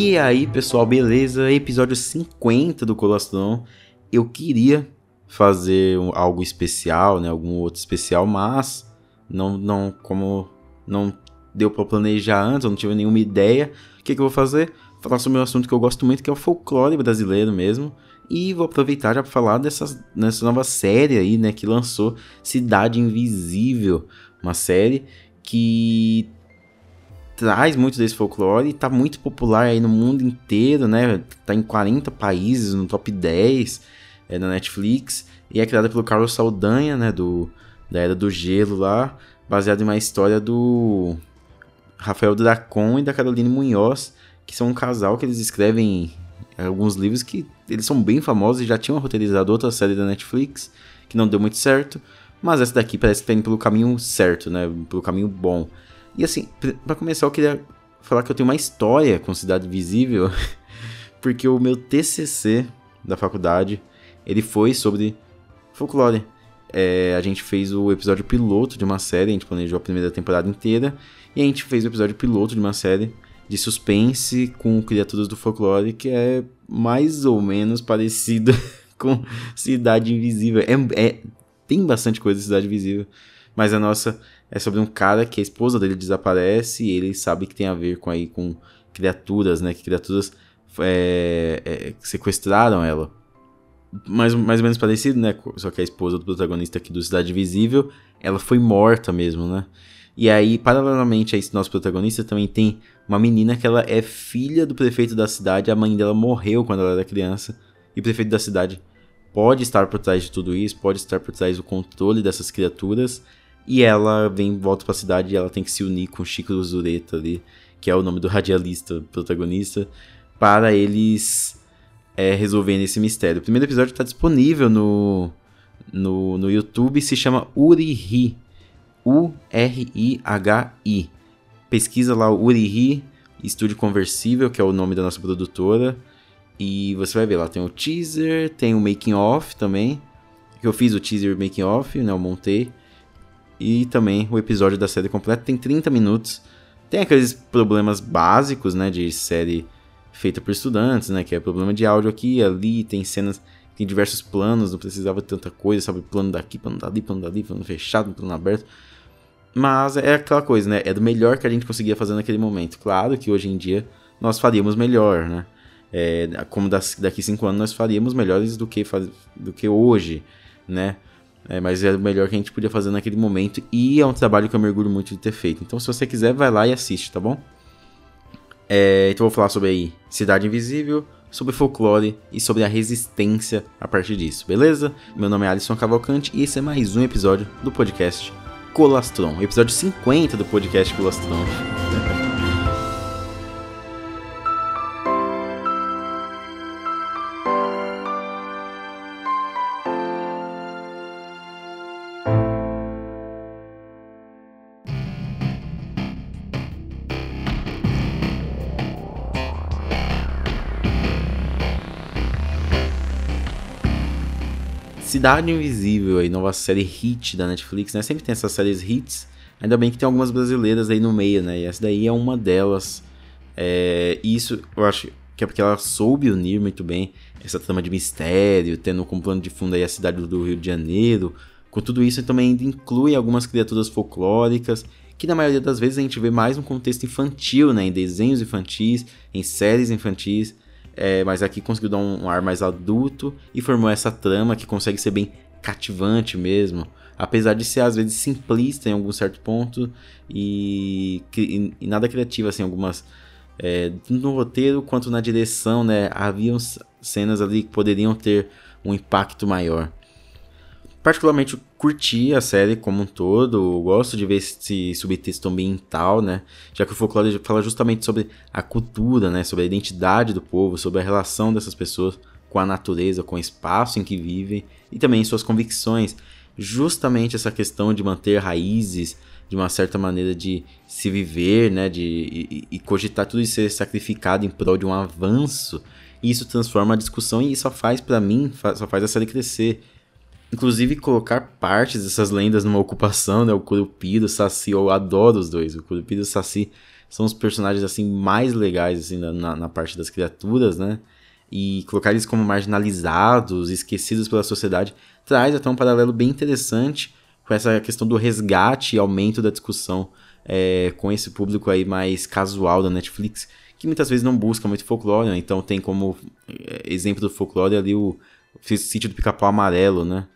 E aí, pessoal, beleza? Episódio 50 do Colostrum. Eu queria fazer algo especial, né? Algum outro especial, mas não, não, como não deu para planejar antes, eu não tive nenhuma ideia. O que, que eu vou fazer? Falar sobre um assunto que eu gosto muito, que é o folclore brasileiro mesmo. E vou aproveitar já para falar dessa, dessa nova série aí, né? Que lançou Cidade Invisível, uma série que traz muito desse folclore e tá muito popular aí no mundo inteiro, né? Tá em 40 países, no top 10 é, na Netflix. E é criada pelo Carlos Saldanha, né? Do, da Era do Gelo lá, baseado em uma história do Rafael Dracon e da Caroline Munhoz, que são um casal que eles escrevem alguns livros que eles são bem famosos e já tinham roteirizado outra série da Netflix, que não deu muito certo. Mas essa daqui parece que tá indo pelo caminho certo, né? Pelo caminho bom. E assim, para começar, eu queria falar que eu tenho uma história com Cidade Visível, porque o meu TCC da faculdade, ele foi sobre folclore. É, a gente fez o episódio piloto de uma série, a gente planejou a primeira temporada inteira, e a gente fez o episódio piloto de uma série de suspense com criaturas do folclore, que é mais ou menos parecido com Cidade Invisível. É, é, tem bastante coisa de Cidade Invisível, mas a nossa é sobre um cara que a esposa dele desaparece e ele sabe que tem a ver com aí com criaturas, né? Que criaturas é, é, sequestraram ela. Mais, mais ou menos parecido, né? Só que a esposa do protagonista aqui do Cidade Visível, ela foi morta mesmo, né? E aí, paralelamente a esse nosso protagonista, também tem uma menina que ela é filha do prefeito da cidade, a mãe dela morreu quando ela era criança, e o prefeito da cidade pode estar por trás de tudo isso, pode estar por trás do controle dessas criaturas, e ela vem, volta pra cidade e ela tem que se unir com Chico Zureta ali, que é o nome do radialista protagonista, para eles é, resolverem esse mistério. O primeiro episódio está disponível no, no, no YouTube, se chama Urihi. U-R-I-H-I. Pesquisa lá o Urihi Estúdio Conversível, que é o nome da nossa produtora. E você vai ver lá, tem o teaser, tem o making off também. Que eu fiz o teaser making off, né? Eu montei e também o episódio da série completa tem 30 minutos. Tem aqueles problemas básicos, né, de série feita por estudantes, né, que é problema de áudio aqui ali, tem cenas, tem diversos planos, não precisava de tanta coisa, sabe, plano daqui, plano dali, plano dali, plano fechado, plano aberto. Mas é aquela coisa, né, é do melhor que a gente conseguia fazer naquele momento. Claro que hoje em dia nós faríamos melhor, né, é, como das, daqui cinco anos nós faríamos melhores do que, do que hoje, né, é, mas é o melhor que a gente podia fazer naquele momento e é um trabalho que eu mergulho muito de ter feito. Então, se você quiser, vai lá e assiste, tá bom? É, então, vou falar sobre aí Cidade Invisível, sobre folclore e sobre a resistência a partir disso, beleza? Meu nome é Alisson Cavalcante e esse é mais um episódio do podcast Colastron, episódio 50 do podcast Colastron. Cidade Invisível, a nova série hit da Netflix, né? Sempre tem essas séries hits. Ainda bem que tem algumas brasileiras aí no meio, né? E essa daí é uma delas. É, isso eu acho que é porque ela soube unir muito bem essa trama de mistério, tendo como plano de fundo aí a cidade do Rio de Janeiro. Com tudo isso, também inclui algumas criaturas folclóricas, que na maioria das vezes a gente vê mais no contexto infantil, né? Em desenhos infantis, em séries infantis é, mas aqui conseguiu dar um, um, ar mais adulto e formou essa trama que consegue ser bem cativante mesmo. Apesar de ser às vezes simplista em algum certo ponto e, e, nada criativa, assim, algumas. É, no roteiro quanto na direção, né? Haviam cenas ali que poderiam ter um impacto maior particularmente curti a série como um todo, gosto de ver esse subtexto ambiental, né? Já que o folclore fala justamente sobre a cultura, né? Sobre a identidade do povo, sobre a relação dessas pessoas com a natureza, com o espaço em que vivem e também suas convicções. Justamente essa questão de manter raízes, de uma certa maneira de se viver, né? De, e, e cogitar tudo isso ser sacrificado em prol de um avanço. E isso transforma a discussão e só faz para mim, só faz a série crescer inclusive colocar partes dessas lendas numa ocupação, né? O Curupira, o Saci, eu adoro os dois. O Curupira e o Saci são os personagens assim mais legais assim na, na parte das criaturas, né? E colocar eles como marginalizados, esquecidos pela sociedade, traz até um paralelo bem interessante com essa questão do resgate e aumento da discussão é, com esse público aí mais casual da Netflix, que muitas vezes não busca muito folclore, né? então tem como é, exemplo do folclore ali o sítio do pica-pau amarelo, né?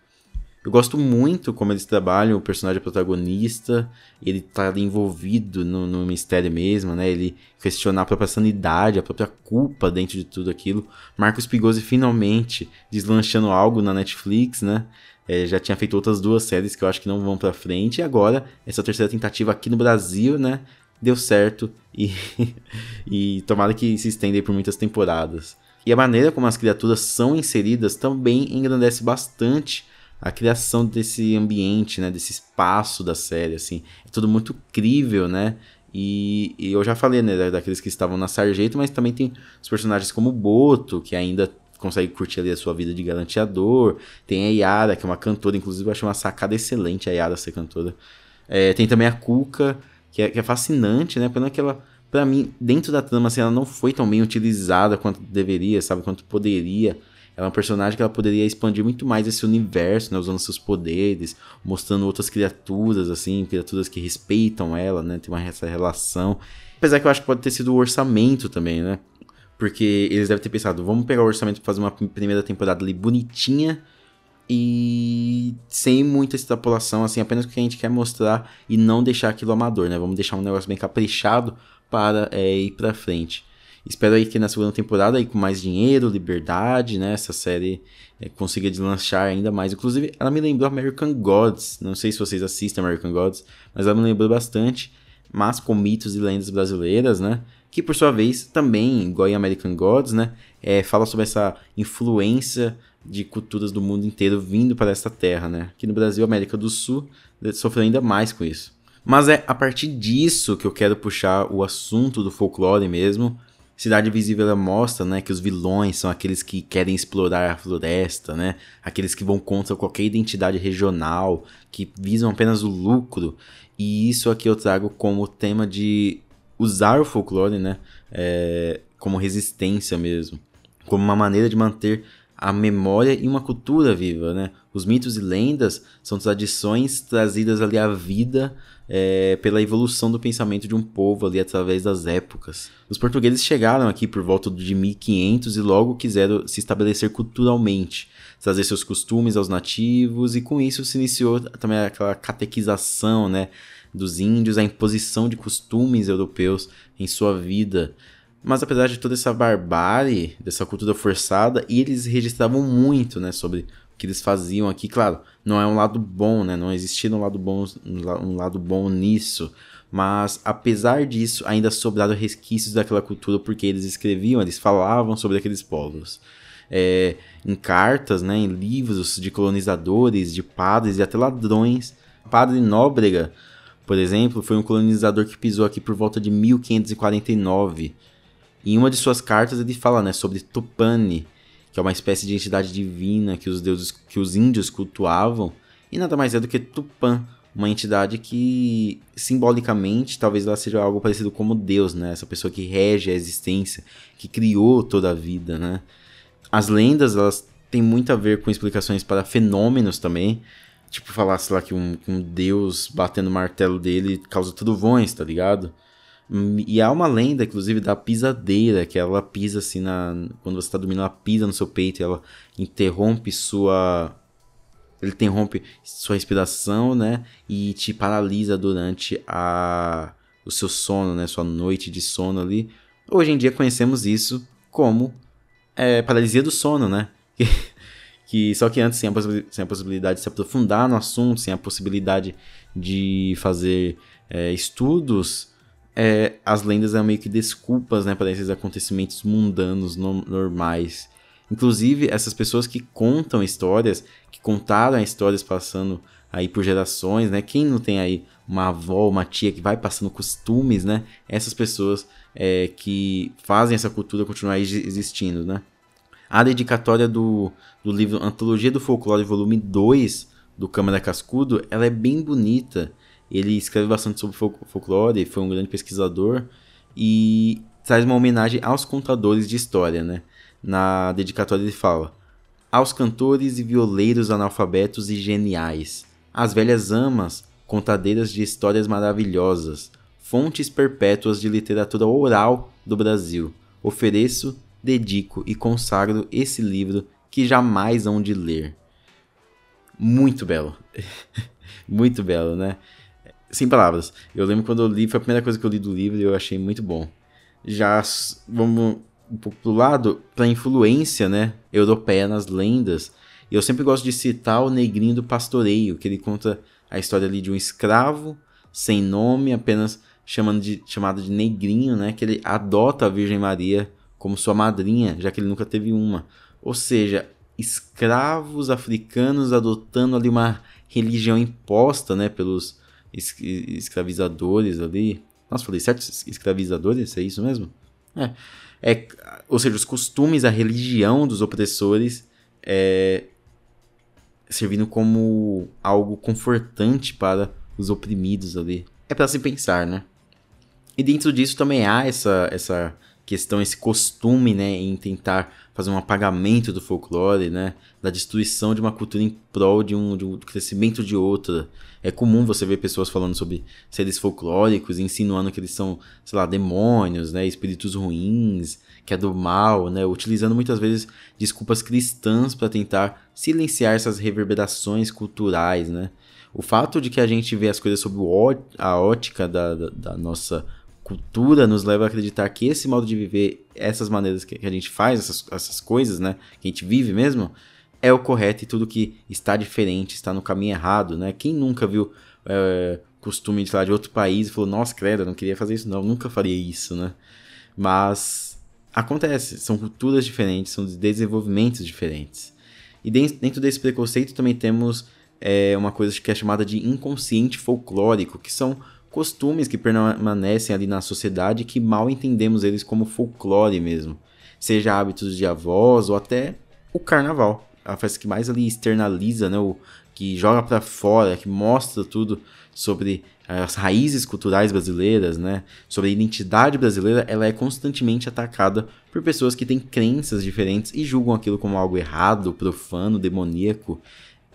Eu gosto muito como eles trabalham o personagem protagonista, ele tá envolvido no, no, mistério mesmo, né? Ele questionar a própria sanidade, a própria culpa dentro de tudo aquilo. Marcos Pigosi finalmente deslanchando algo na Netflix, né? É, já tinha feito outras duas séries que eu acho que não vão pra frente. E agora, essa terceira tentativa aqui no Brasil, né? Deu certo e, e tomara que se estenda por muitas temporadas. E a maneira como as criaturas são inseridas também engrandece bastante a criação desse ambiente, né, desse espaço da série, assim, é tudo muito crível, né, e, e eu já falei, né, daqueles que estavam na Sargento, mas também tem os personagens como o Boto, que ainda consegue curtir ali a sua vida de galanteador, tem a Yara, que é uma cantora, inclusive eu acho uma sacada excelente a Yara ser cantora, é, tem também a Cuca, que é, que é fascinante, né, pena que ela para mim, dentro da trama, assim, ela não foi tão bem utilizada quanto deveria, sabe? Quanto poderia. Ela é um personagem que ela poderia expandir muito mais esse universo, né? Usando seus poderes, mostrando outras criaturas, assim, criaturas que respeitam ela, né? Tem uma essa relação. Apesar que eu acho que pode ter sido o orçamento também, né? Porque eles devem ter pensado, vamos pegar o orçamento para fazer uma primeira temporada ali bonitinha e sem muita extrapolação, assim, apenas o que a gente quer mostrar e não deixar aquilo amador, né? Vamos deixar um negócio bem caprichado para é, ir para frente. Espero aí que na segunda temporada, aí, com mais dinheiro, liberdade, né? Essa série é, consiga deslanchar ainda mais. Inclusive, ela me lembrou American Gods. Não sei se vocês assistem American Gods, mas ela me lembrou bastante. Mas com mitos e lendas brasileiras, né? Que por sua vez também, igual em American Gods, né? É, fala sobre essa influência de culturas do mundo inteiro vindo para esta terra, né? Aqui no Brasil, América do Sul, sofreu ainda mais com isso. Mas é a partir disso que eu quero puxar o assunto do folclore mesmo, Cidade Invisível mostra, né, que os vilões são aqueles que querem explorar a floresta, né? Aqueles que vão contra qualquer identidade regional, que visam apenas o lucro. E isso aqui eu trago como tema de usar o folclore, né, é, como resistência mesmo, como uma maneira de manter a memória e uma cultura viva, né? Os mitos e lendas são tradições trazidas ali à vida é, pela evolução do pensamento de um povo ali através das épocas. Os portugueses chegaram aqui por volta de 1500 e logo quiseram se estabelecer culturalmente, trazer seus costumes aos nativos e com isso se iniciou também aquela catequização, né, dos índios, a imposição de costumes europeus em sua vida. Mas apesar de toda essa barbárie, dessa cultura forçada, eles registravam muito, né, sobre que eles faziam aqui. Claro, não é um lado bom, né? Não existia um lado bom, um lado bom nisso. Mas apesar disso, ainda sobraram resquícios daquela cultura porque eles escreviam, eles falavam sobre aqueles povos. É, em cartas, né, em livros de colonizadores, de padres e até ladrões. Padre Nóbrega, por exemplo, foi um colonizador que pisou aqui por volta de 1549 em uma de suas cartas ele fala, né, sobre Tupani, que é uma espécie de entidade divina que os deuses, que os índios cultuavam, e nada mais é do que Tupã, uma entidade que simbolicamente talvez ela seja algo parecido como Deus, né? Essa pessoa que rege a existência, que criou toda a vida, né? As lendas, elas têm muito a ver com explicações para fenômenos também. Tipo, falar, sei lá, que um, um deus batendo o martelo dele causa trovões, tá ligado? E há uma lenda, inclusive, da pisadeira, que ela pisa assim na. Quando você está dormindo, ela pisa no seu peito e ela interrompe sua. Ele interrompe sua respiração, né? E te paralisa durante a, o seu sono, né? Sua noite de sono ali. Hoje em dia conhecemos isso como é, paralisia do sono, né? que só que antes sem a, sem a possibilidade de se aprofundar no assunto, sem a possibilidade de fazer é, estudos é, as lendas eram meio que desculpas, né, para esses acontecimentos mundanos, no, normais. Inclusive, essas pessoas que contam histórias, que contaram histórias passando aí por gerações, né? Quem não tem aí uma avó, uma tia que vai passando costumes, né? Essas pessoas é, que fazem essa cultura continuar existindo, né? A dedicatória do, do livro Antologia do Folclore, volume 2, do Câmara Cascudo, ela é bem bonita ele escreve bastante sobre folclore, foi um grande pesquisador. e traz uma homenagem aos contadores de história, né? Na dedicatória ele fala: aos cantores e violeiros analfabetos e geniais, às velhas amas, contadeiras de histórias maravilhosas, fontes perpétuas de literatura oral do Brasil, ofereço, dedico e consagro esse livro que jamais hão de ler. Muito belo. muito belo, né? Sem palavras. Eu lembro quando eu li, foi a primeira coisa que eu li do livro e eu achei muito bom. Já vamos um pouco pro lado, pra influência, né, europeia nas lendas. Eu sempre gosto de citar o Negrinho do Pastoreio, que ele conta a história ali de um escravo sem nome, apenas chamando de, chamado de Negrinho, né, que ele adota a Virgem Maria como sua madrinha, já que ele nunca teve uma. Ou seja, escravos africanos adotando ali uma religião imposta, né, pelos es escravizadores ali. Nossa, falei certo? Escravizadores? É isso mesmo? É. é. Ou seja, os costumes, a religião dos opressores é, servindo como algo confortante para os oprimidos ali. É para se pensar, né? E dentro disso também há essa, essa questão, esse costume, né, em tentar fazer um apagamento do folclore, né, da destruição de uma cultura em prol de um, de um crescimento de outra. É comum você ver pessoas falando sobre seres folclóricos, insinuando que eles são, sei lá, demônios, né, espíritos ruins, que é do mal, né, utilizando muitas vezes desculpas cristãs para tentar silenciar essas reverberações culturais, né. O fato de que a gente vê as coisas sob a ótica da, da, da nossa cultura nos leva a acreditar que esse modo de viver, essas maneiras que a gente faz, essas, essas coisas, né, que a gente vive mesmo, é o correto e tudo que está diferente está no caminho errado, né? Quem nunca viu é, costume de, lá, de outro país e falou, nossa, credo, eu não queria fazer isso não, nunca faria isso, né? Mas acontece, são culturas diferentes, são desenvolvimentos diferentes. E dentro desse preconceito também temos é, uma coisa que é chamada de inconsciente folclórico, que são costumes que permanecem ali na sociedade que mal entendemos eles como folclore mesmo. Seja hábitos de avós ou até o carnaval. A festa que mais ali externaliza, né? O, que joga para fora, que mostra tudo sobre as raízes culturais brasileiras, né? Sobre a identidade brasileira, ela é constantemente atacada por pessoas que têm crenças diferentes e julgam aquilo como algo errado, profano, demoníaco.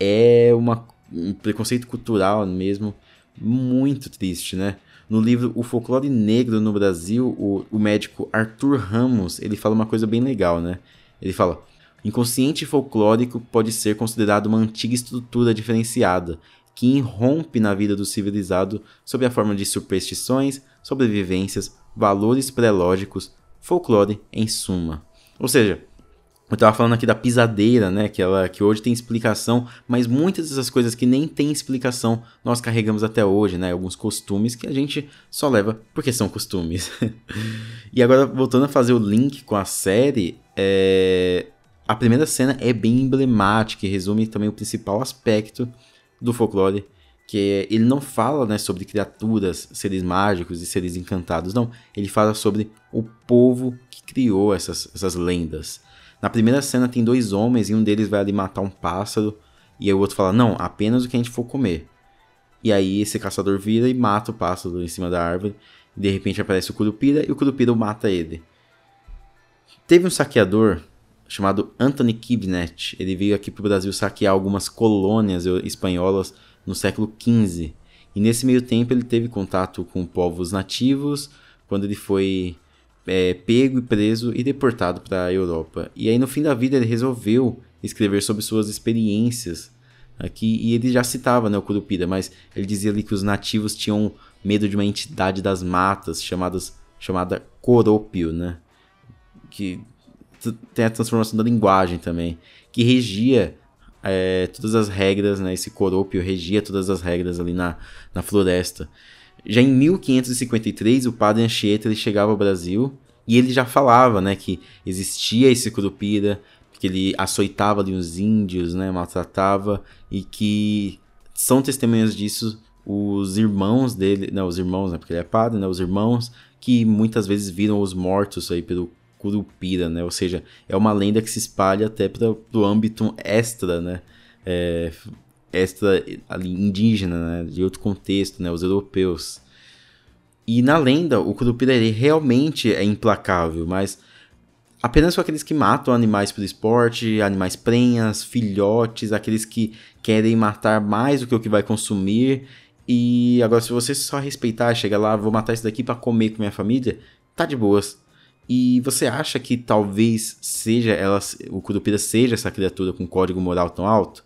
É uma, um preconceito cultural mesmo muito triste, né? No livro O Folclore Negro no Brasil, o, o médico Arthur Ramos, ele fala uma coisa bem legal, né? Ele fala: inconsciente folclórico pode ser considerado uma antiga estrutura diferenciada, que irrompe na vida do civilizado sob a forma de superstições, sobrevivências, valores pré-lógicos, folclore em suma. Ou seja, eu tava falando aqui da pisadeira, né? Que, ela, que hoje tem explicação, mas muitas dessas coisas que nem tem explicação nós carregamos até hoje, né? Alguns costumes que a gente só leva porque são costumes. e agora, voltando a fazer o link com a série, é... a primeira cena é bem emblemática e resume também o principal aspecto do folclore, que é, ele não fala né, sobre criaturas, seres mágicos e seres encantados, não. Ele fala sobre o povo que criou essas, essas lendas. Na primeira cena tem dois homens e um deles vai ali matar um pássaro e aí o outro fala: "Não, apenas o que a gente for comer". E aí esse caçador vira e mata o pássaro em cima da árvore. De repente aparece o Curupira e o Curupira mata ele. Teve um saqueador chamado Anthony Kibnet. Ele veio aqui para o Brasil saquear algumas colônias espanholas no século XV. E nesse meio tempo ele teve contato com povos nativos. Quando ele foi é, pego e preso e deportado para a Europa. E aí no fim da vida ele resolveu escrever sobre suas experiências aqui e ele já citava né, o Curupira, mas ele dizia ali que os nativos tinham medo de uma entidade das matas chamadas, chamada Corópio, né? Que tem a transformação da linguagem também, que regia é, todas as regras, né? Esse Corópio regia todas as regras ali na, na floresta. Já em 1553, o padre Anchieta ele chegava ao Brasil e ele já falava, né, que existia esse Curupira, que ele açoitava ali os índios, né, maltratava e que são testemunhas disso os irmãos dele, não, os irmãos, né, porque ele é padre, né, os irmãos que muitas vezes viram os mortos aí pelo Curupira, né, ou seja, é uma lenda que se espalha até para o âmbito extra, né, é, extra ali, indígena, né, de outro contexto, né, os europeus. E na lenda, o Curupira ele realmente é implacável, mas apenas com aqueles que matam animais por esporte, animais prenhas, filhotes, aqueles que querem matar mais do que o que vai consumir. E agora, se você só respeitar, chega lá, vou matar isso daqui para comer com minha família, tá de boas. E você acha que talvez seja ela, o Curupira seja essa criatura com código moral tão alto?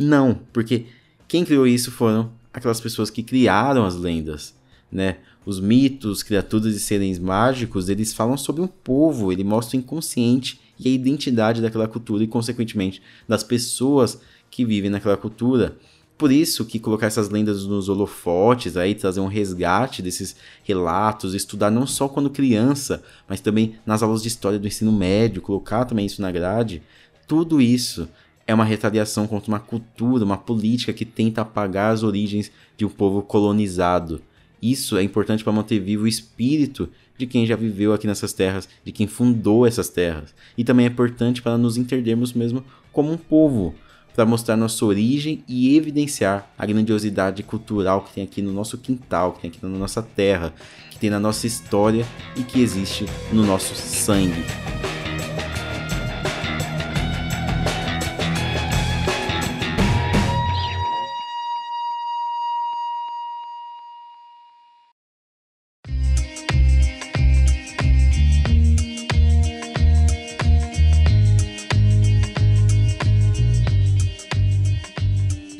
Não, porque quem criou isso foram aquelas pessoas que criaram as lendas, né? Os mitos, criaturas e seres mágicos, eles falam sobre um povo, ele mostra o inconsciente e a identidade daquela cultura e, consequentemente, das pessoas que vivem naquela cultura. Por isso que colocar essas lendas nos holofotes, aí trazer um resgate desses relatos, estudar não só quando criança, mas também nas aulas de história do ensino médio, colocar também isso na grade, tudo isso é uma retaliação contra uma cultura, uma política que tenta apagar as origens de um povo colonizado. Isso é importante para manter vivo o espírito de quem já viveu aqui nessas terras, de quem fundou essas terras. E também é importante para nos entendermos mesmo como um povo, para mostrar nossa origem e evidenciar a grandiosidade cultural que tem aqui no nosso quintal, que tem aqui na nossa terra, que tem na nossa história e que existe no nosso sangue.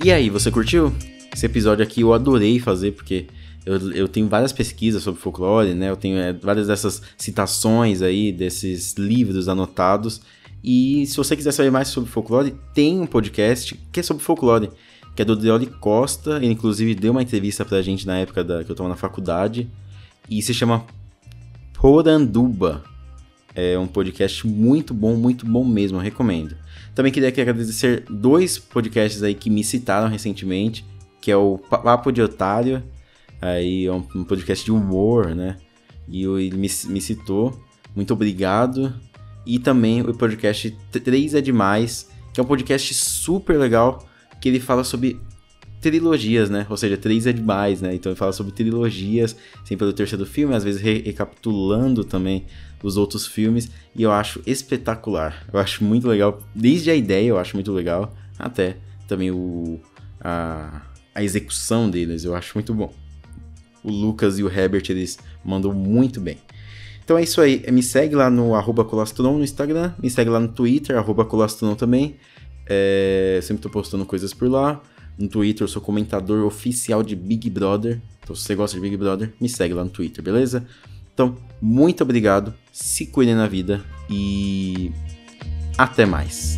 E aí, você curtiu? Esse episódio aqui eu adorei fazer porque eu, eu tenho várias pesquisas sobre folclore, né? Eu tenho é, várias dessas citações aí, desses livros anotados. E se você quiser saber mais sobre folclore, tem um podcast que é sobre folclore, que é do Deoli Costa. Ele, inclusive, deu uma entrevista pra gente na época da, que eu tava na faculdade. E se chama Poranduba. É um podcast muito bom, muito bom mesmo, recomendo. Também queria agradecer dois podcasts aí que me citaram recentemente, que é o Papo de Otário, aí é um, podcast de humor, né? E ele me, me citou. Muito obrigado. E também o podcast 3 é Demais, que é um podcast super legal, que ele fala sobre trilogias, né? Ou seja, três é demais, né? Então ele fala sobre trilogias, sempre pelo terceiro filme, às vezes re recapitulando também os outros filmes, e eu acho espetacular. Eu acho muito legal, desde a ideia eu acho muito legal, até também o, a, a execução deles, eu acho muito bom. O Lucas e o Herbert, eles mandam muito bem. Então é isso aí, me segue lá no arroba Colastron no Instagram, me segue lá no Twitter, arroba Colastron também. É, sempre tô postando coisas por lá. No Twitter eu sou comentador oficial de Big Brother. Então se você gosta de Big Brother, me segue lá no Twitter, beleza? Então, muito obrigado, se cuidem na vida e até mais.